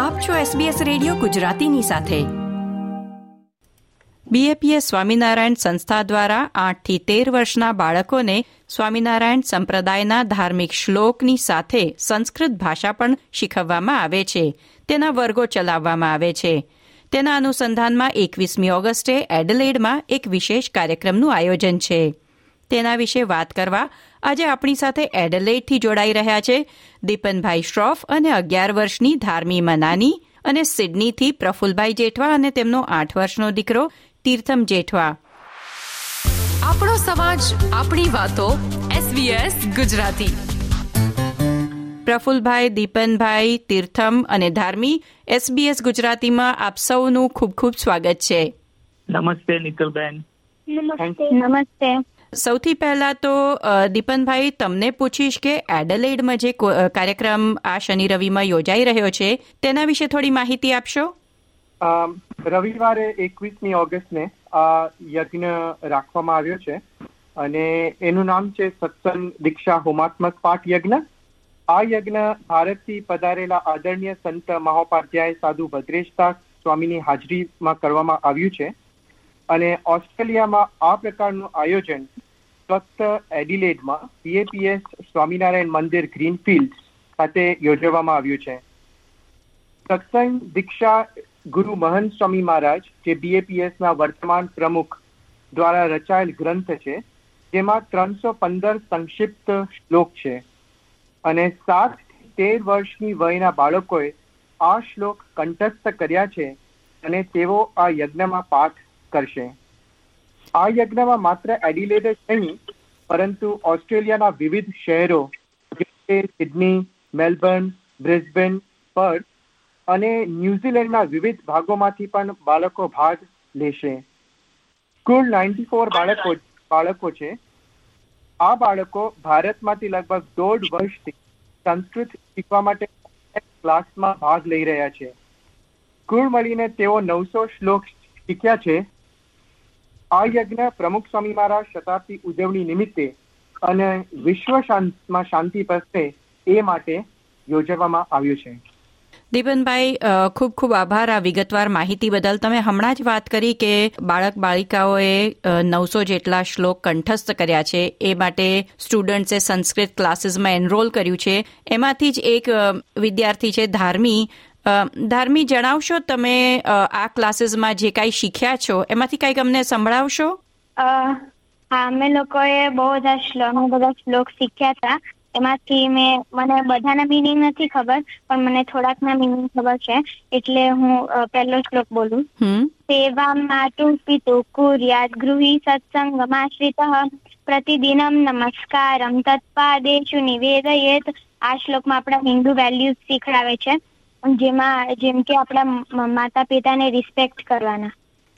આપ છો SBS radio ગુજરાતીની સાથે. બીએપીએસ સ્વામિનારાયણ સંસ્થા દ્વારા આઠથી તેર વર્ષના બાળકોને સ્વામિનારાયણ સંપ્રદાયના ધાર્મિક શ્લોકની સાથે સંસ્કૃત ભાષા પણ શીખવવામાં આવે છે. તેના વર્ગો ચલાવવામાં આવે છે. તેના અનુસંધાનમાં એકવીસમી ઓગસ્ટે એડલેડમાં એક વિશેષ કાર્યક્રમનું આયોજન છે. તેના વિશે વાત કરવા આજે આપણી સાથે એડલેટથી જોડાઈ રહ્યા છે દીપનભાઈ શ્રોફ અને અગિયાર વર્ષની ધાર્મી મનાની અને સિડનીથી પ્રફુલભાઈ જેઠવા અને તેમનો આઠ વર્ષનો દીકરો તીર્થમ જેઠવા. આપણો સમાજ આપણી વાતો એસબીએસ ગુજરાતી. પ્રફુલભાઈ દીપનભાઈ તીર્થમ અને ધાર્મી એસબીએસ ગુજરાતીમાં આપ સૌનું ખૂબ ખૂબ સ્વાગત છે. નમસ્તે નિતુલબેન નમસ્તે. નમસ્તે. સૌથી પહેલા તો દીપનભાઈ, તમને પૂછીશ કે એડલેડમાં જે કાર્યક્રમ આ શનિ રવિમાં યોજાઈ રહ્યો છે, તેના વિશે થોડી માહિતી આપશો? રવિવારે એકવીસમી ઓગસ્ટને આ યજ્ઞ રાખવામાં આવ્યો છે અને એનું નામ છે સત્સંગ દીક્ષા હોમાત્મક પાઠ યજ્ઞ. આ યજ્ઞ ભારતથી પધારેલા આદરણીય સંત મહોપાધ્યાય સાધુ ભદ્રેશદાસ સ્વામીની હાજરીમાં કરવામાં આવ્યું છે અને ઓસ્ટ્રેલિયામાં આ પ્રકારનું આયોજન ફક્ત એડિલેડમાં બીએપીએસ સ્વામિનારાયણ મંદિર ગ્રીનફિલ્ડ ખાતે યોજવામાં આવ્યું છે. સત્સંગ દીક્ષા ગુરુ મહંત સ્વામી મહારાજ, જે બીએપીએસના વર્તમાન પ્રમુખ દ્વારા રચાયેલ ગ્રંથ છે, જેમાં ત્રણસો પંદર સંક્ષિપ્ત શ્લોક છે અને સાત તેર વર્ષની વયના બાળકોએ આ શ્લોક કંઠસ્થ કર્યા છે અને તેઓ આ યજ્ઞમાં પાઠ કરશે. આ યજ્ઞમાં માત્ર એડિલેડ જ નહીં, પરંતુ ઓસ્ટ્રેલિયાના વિવિધ શહેરો સિડની, મેલબર્ન, બ્રિસ્બેન પર્થ અને ન્યુઝીલેન્ડના વિવિધ ભાગોમાંથી પણ બાળકો ભાગ લેશે. કુલ નાઇન્ટી ફોર બાળકો બાળકો છે. આ બાળકો ભારતમાંથી લગભગ દોઢ વર્ષથી સંસ્કૃત શીખવા માટે ક્લાસમાં ભાગ લઈ રહ્યા છે. કુલ મળીને તેઓ નવસો શ્લોક શીખ્યા છે. આ યજ્ઞ પ્રમુખ સ્વામી મહારાજ શતાબ્દી ઉજવણી નિમિત્તે અને વિશ્વ શાંતમાં શાંતિ પ્રસરે એ માટે યોજવામાં આવ્યું છે. દીપનભાઈ ખૂબ ખૂબ આભાર આ વિગતવાર માહિતી બદલ. તમે હમણાં જ વાત કરી કે બાળક બાળિકાઓએ નવસો જેટલા શ્લોક કંઠસ્થ કર્યા છે. એ માટે સ્ટુડન્ટ્સે સંસ્કૃત ક્લાસીસમાં એનરોલ કર્યું છે. એમાંથી જ એક વિદ્યાર્થી છે, ધાર્મી. ધાર્મી જણાવશો તમે આ ક્લાસીસમાં જે કાંઈ શીખ્યા છો એમાંથી કાંઈક અમને સંભળાવશો? હા અમે લોકોએ બહુ બધા શ્લોક બધા શ્લોક શીખ્યા હતા. એમાંથી મેં મને બધાના મિનિંગ નથી ખબર પણ મને થોડાકના મિનિંગ ખબર છે. એટલે હું પહેલો શ્લોક બોલું. સેવા માટુ પિતુ કુર્યાત ગૃહી સત્સંગમાશ્રિત પ્રતિદિનમ નમસ્કારમ તત્પાદેશુ નિવેદયેત. આ શ્લોકમાં આપણા હિન્દુ વેલ્યુઝ શીખડાવે છે. જેમાં જેમ કે આપણા માતા પિતાને રિસ્પેક્ટ કરવાના.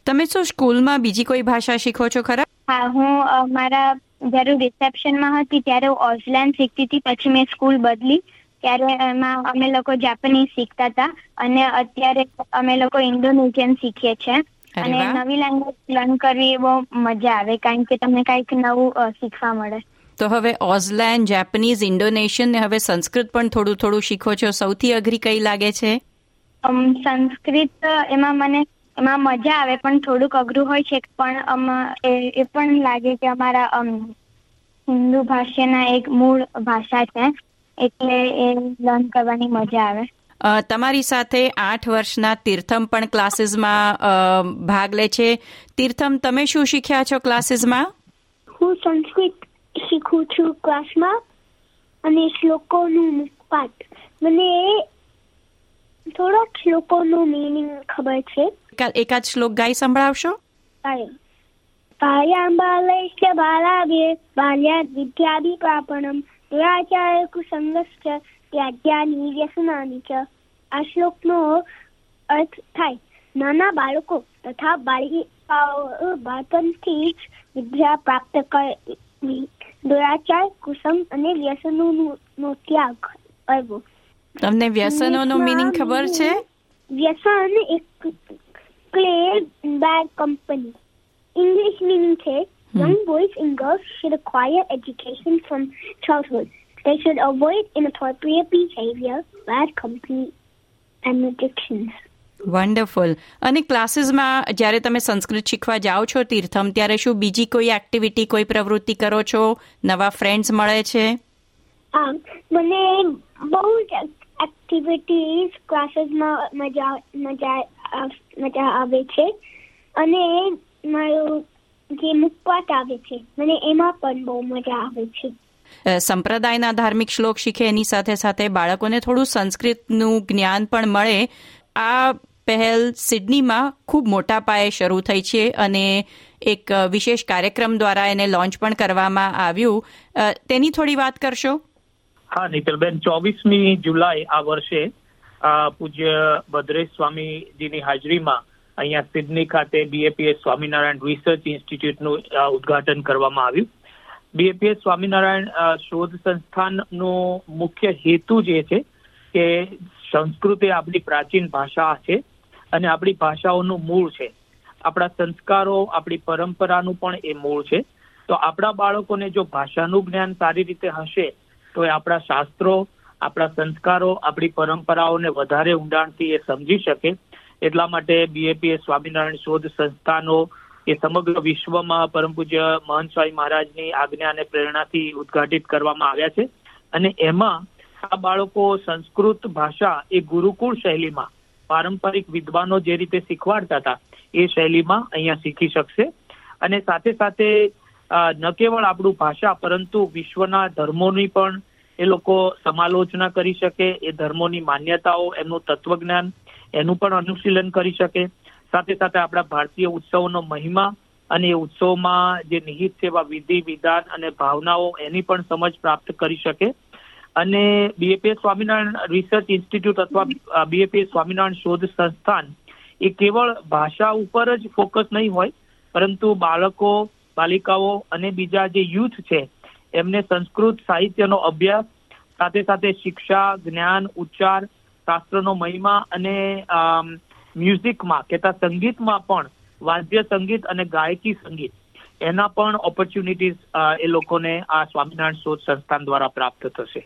તમે શું સ્કૂલમાં બીજી કોઈ ભાષા શીખો છો ખરા? હા હું મારા જ્યારે રિસેપ્શનમાં હતી ત્યારે હું ઓઝલેન્ડ શીખતી હતી પછી મેં સ્કૂલ બદલી. ત્યારે એમાં અમે લોકો જાપાનીઝ શીખતા હતા અને અત્યારે અમે લોકો ઇન્ડોનેશિયન શીખીએ છીએ. અને નવી લેંગ્વેજ લર્ન કરવી બહુ મજા આવે કારણ કે તમને કંઈક નવું શીખવા મળે. તો હવે ઓઝલેન્ડ જેપનીઝ ઇન્ડોનેશિયન ને હવે સંસ્કૃત પણ થોડું થોડું શીખો છો. સૌથી અઘરી કઈ લાગે છે? સંસ્કૃત એમાં મને એમાં મજા આવે પણ થોડુંક અઘરું હોય છે. પણ એ પણ લાગે કે અમારા હિન્દુ ભાષાના એક મૂળ ભાષા છે. એટલે એ લર્ન કરવાની મજા આવે. તમારી સાથે આઠ વર્ષના તીર્થમ પણ ક્લાસીસમાં ભાગ લે છે. તીર્થમ તમે શું શીખ્યા છો ક્લાસીસમાં? હું સંસ્કૃત શીખું છું ક્લાસમાં અને શ્લોકોનું પાઠ. મને થોડોક શ્લોકોનું મિનિંગ ખબર છે. એકાદ શ્લોક ગાઈ સંભળાવશો? બાલ્યામ બાલૈશ્ચ બાલાવ્યે બાલ્યાદ વિદ્યાદિ પ્રાપણમ દુરાચાર્ય કુસંગશ્ચ ત્યાજ્યાની વ્યસનાની ચ. આ શ્લોકનો અર્થ થાય નાના બાળકો તથા બાળકી બાળપણથી જ વિદ્યા પ્રાપ્ત કરવી દુરાચાર કુસમ અને વ્યસનોનો ત્યાગ કરવો તમને વ્યસનોનો મિનિંગ ખબર છે વ્યસન એક play bad company English meaning છે young boys and girls should acquire education from childhood they should avoid inappropriate behavior bad company and addictions. Wonderful અને ક્લાસીસમાં જ્યારે તમે સંસ્કૃત શીખવા જાઓ છો તીર્થમ ત્યારે શું બીજી કોઈ એક્ટિવિટી કોઈ પ્રવૃત્તિ કરો છો? નવા ફ્રેન્ડ્સ મળે છે? Um, મને બહુ જ એક્ટિવિટીઝ ક્લાસીસમાં મજા મજા મજા આવે છે. અને મારું જે મુખપાટ આવે છે મને એમાં પણ બહુ મજા આવે છે. સંપ્રદાયના ધાર્મિક શ્લોક શીખે એની સાથે સાથે બાળકોને થોડું સંસ્કૃતનું જ્ઞાન પણ મળે. આ પહેલ સિડનીમાં ખૂબ મોટા પાયે શરૂ થઈ છે અને એક વિશેષ કાર્યક્રમ દ્વારા એને લોન્ચ પણ કરવામાં આવ્યું. તેની થોડી વાત કરશો? હા નિખિલબેન ચોવીસમી જુલાઈ આ વર્ષે પૂજ્ય ભદ્રેશ સ્વામીજીની હાજરીમાં અહીંયા સિડની ખાતે બીએપીએસ સ્વામિનારાયણ રિસર્ચ ઇન્સ્ટિટ્યૂટનું ઉદ્ઘાટન કરવામાં આવ્યું. બીએપીએસ સ્વામિનારાયણ શોધ સંસ્થાનનો મુખ્ય હેતુ જે છે કે સંસ્કૃત એ આપણી પ્રાચીન ભાષા છે. અને આપણી ભાષાઓનું મૂળ છે. આપણા સંસ્કારો, આપણી પરંપરાનું પણ એ મૂળ છે. તો આપણા બાળકોને જો ભાષાનું જ્ઞાન સારી રીતે હશે, તો એ આપણા શાસ્ત્રો, આપણા સંસ્કારો, આપણી પરંપરાઓને વધારે ઊંડાણથી એ સમજી શકે. એટલા માટે બીએપીએ સ્વામિનારાયણ શોધ સંસ્થાનો એ સમગ્ર વિશ્વમાં પરમ પૂજ્ય મહંત સ્વામી મહારાજની આજ્ઞા અને પ્રેરણાથી ઉદ્ઘાટિત કરવામાં આવ્યા છે. અને એમાં આ બાળકો સંસ્કૃત ભાષા એ ગુરુકુળ શૈલીમાં પારંપરિક વિદ્વાનો જે રીતે શીખવાડતા હતા, એ શૈલીમાં અહીંયા શીખી શકશે. અને સાથે સાથે ન કેવળ આપણું ભાષા, પરંતુ વિશ્વના ધર્મોની પણ એ લોકો સમાલોચના કરી શકે, એ ધર્મોની માન્યતાઓ, એમનું તત્વજ્ઞાન, એનું પણ અનુશીલન કરી શકે. સાથે સાથે આપણા ભારતીય ઉત્સવોનો મહિમા અને એ ઉત્સવમાં જે નિહિત છે એવા વિધિ, વિધાન અને ભાવનાઓ એની પણ સમજ પ્રાપ્ત કરી શકે. અને બીએપીએસ સ્વામિનારાયણ રિસર્ચ ઇન્સ્ટિટ્યૂટ અથવા બીએપીએસ સ્વામિનારાયણ શોધ સંસ્થાન એ કેવળ ભાષા ઉપર જ ફોકસ નહીં હોય, પરંતુ બાળકો, બાલિકાઓ અને બીજા જે યુથ છે, એમને સંસ્કૃત સાહિત્યનો અભ્યાસ, સાથે સાથે શિક્ષા, જ્ઞાન, ઉચ્ચાર, શાસ્ત્રનો મહિમા અને મ્યુઝિકમાં કહેતા સંગીતમાં પણ વાદ્ય સંગીત અને ગાયકી સંગીત, એના પણ ઓપોર્ચ્યુનિટીઝ એ લોકોને આ સ્વામિનારાયણ શોધ સંસ્થાન દ્વારા પ્રાપ્ત થશે.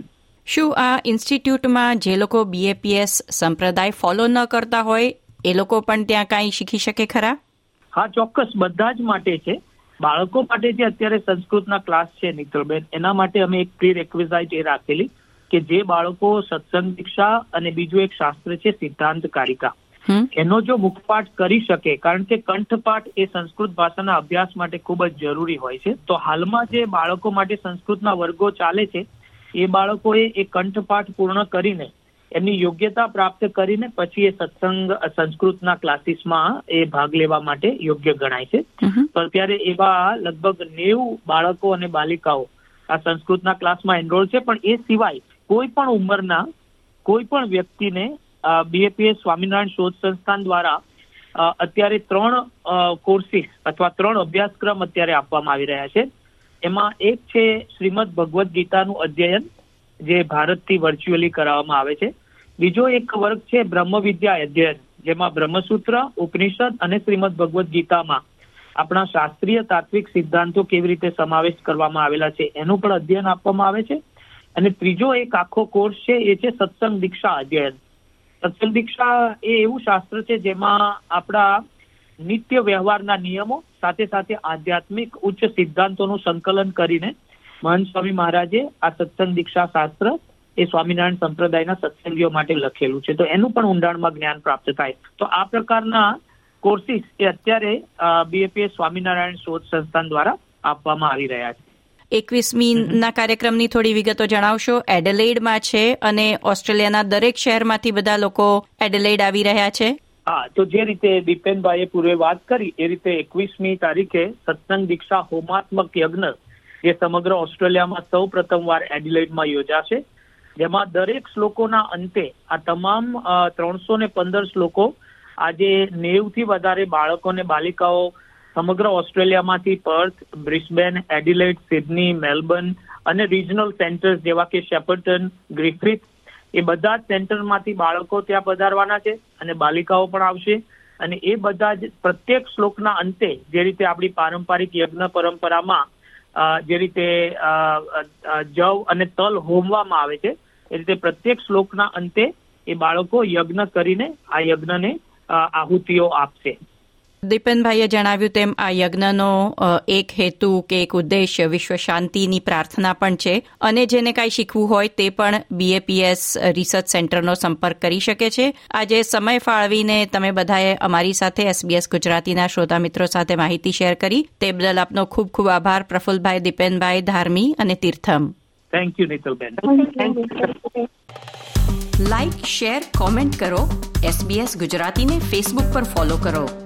શું આ ઇન્સ્ટિટ્યૂટમાં જે લોકો બીએપીએસ સંપ્રદાય ફોલો ન કરતા હોય એ લોકો પણ ત્યાં કાંઈ શીખી શકે ખરા? હા ચોક્કસ. બધા જ માટે છે. બાળકો માટે જે અત્યારે સંસ્કૃતના ક્લાસ છે નિખિલબેન એના માટે અમે એક પ્રી રેક્વિઝાઇટ એ રાખેલી કે જે બાળકો સત્સંગ દીક્ષા અને બીજું એક શાસ્ત્ર છે સિદ્ધાંત કારિકા. એનો જો મુખપાઠ કરી શકે કારણ કે કંઠપાઠ એ સંસ્કૃત ભાષાના અભ્યાસ માટે ખૂબ જ જરૂરી હોય છે તો હાલમાં જે બાળકો માટે સંસ્કૃતના વર્ગો ચાલે છે એ બાળકોએ એ કંઠપાઠ પૂર્ણ કરીને એમની યોગ્યતા પ્રાપ્ત કરીને પછી એ સત્સંગ સંસ્કૃતના ક્લાસીસમાં એ ભાગ લેવા માટે યોગ્ય ગણાય છે. પણ તો અત્યારે એવા લગભગ નેવું બાળકો અને બાલિકાઓ આ સંસ્કૃતના ક્લાસમાં એનરોલ છે. પણ એ સિવાય કોઈ પણ ઉંમરના કોઈ પણ વ્યક્તિને બીએપીએ સ્વામિનારાયણ શોધ સંસ્થાન દ્વારા અત્યારે ત્રણ કોર્સિસ અથવા ત્રણ અભ્યાસક્રમ અત્યારે આપવામાં આવી રહ્યા છે. એમાં એક છે શ્રીમદ ભગવદ્ ગીતાનું અધ્યયન, જે ભારતથી વર્ચ્યુઅલી કરાવવામાં આવે છે. બીજો એક વર્ગ છે બ્રહ્મ વિદ્યા અધ્યયન, જેમાં બ્રહ્મસૂત્ર, ઉપનિષદ અને શ્રીમદ ભગવદ્ ગીતામાં આપણા શાસ્ત્રીય તાત્વિક સિદ્ધાંતો કેવી રીતે સમાવેશ કરવામાં આવેલા છે એનું પણ અધ્યયન આપવામાં આવે છે. અને ત્રીજો એક આખો કોર્સ છે એ છે સત્સંગ દીક્ષા અધ્યયન. સત્સંગ દીક્ષા એ એવું શાસ્ત્ર છે જેમાં આપણા નિત્ય વ્યવહારના નિયમો, સાથે સાથે આધ્યાત્મિક ઉચ્ચ સિદ્ધાંતોનું સંકલન કરીને મહંત સ્વામી મહારાજે આ સત્સંગ દીક્ષા શાસ્ત્ર એ સ્વામિનારાયણ સંપ્રદાયના સત્સંગીઓ માટે લખેલું છે. તો એનું પણ ઊંડાણમાં જ્ઞાન પ્રાપ્ત થાય. તો આ પ્રકારના કોર્સિસ એ અત્યારે બીએપીએસ સ્વામિનારાયણ શોધ સંસ્થાન દ્વારા આપવામાં આવી રહ્યા છે. એકવીસમી ના કાર્યક્રમની થોડી વિગતો જણાવશો. એડેલેડમાં છે અને ઓસ્ટ્રેલિયાના દરેક શહેરમાંથી બધા લોકો એડેલેડ આવી રહ્યા છે. હા, તો જે રીતે દીપેનભાઈએ પૂર્વે વાત કરી, એ રીતે એકવીસમી તારીખે સત્સંગ દીક્ષા હોમાત્મક યજ્ઞ જે સમગ્ર ઓસ્ટ્રેલિયામાં સૌ પ્રથમવાર એડિલેડમાં યોજાશે. જેમાં દરેક શ્લોકોના અંતે આ તમામ ત્રણસો ને પંદર શ્લોકો આજે નેવથી વધારે બાળકો અને બાલિકાઓ સમગ્ર ઓસ્ટ્રેલિયામાંથી Perth, Brisbane, Adelaide, Sydney, Melbourne અને રિજનલ સેન્ટર્સ જેવા કે શેપર્ટન, ગ્રિફિથ એ બધા જ સેન્ટરમાંથી બાળકો ત્યાં પધારવાના છે અને બાલિકાઓ પણ આવશે. અને એ બધા જ પ્રત્યેક શ્લોકના અંતે જે રીતે આપણી પારંપરિક યજ્ઞ પરંપરામાં જે રીતે જવ અને તલ હોમવામાં આવે છે, એ રીતે પ્રત્યેક શ્લોકના અંતે એ બાળકો યજ્ઞ કરીને આ યજ્ઞને આહુતિઓ આપશે. દીપનભાઈએ જણાવ્યું તેમ આ યજ્ઞનો એક હેતુ કે એક ઉદ્દેશ્ય વિશ્વ શાંતિની પ્રાર્થના પણ છે અને જેને કાંઈ શીખવું હોય તે પણ બીએપીએસ રિસર્ચ સેન્ટરનો સંપર્ક કરી શકે છે. આજે સમય ફાળવીને તમે બધાએ અમારી સાથે એસબીએસ ગુજરાતીના શ્રોતા મિત્રો સાથે માહિતી શેર કરી. તે બદલ આપનો ખૂબ ખૂબ આભાર પ્રફુલભાઈ દીપેનભાઈ ધાર્મી અને Tirtham. Thank you Nitalben. Like share comment કરો. એસબીએસ ગુજરાતીને ફેસબુક પર ફોલો કરો.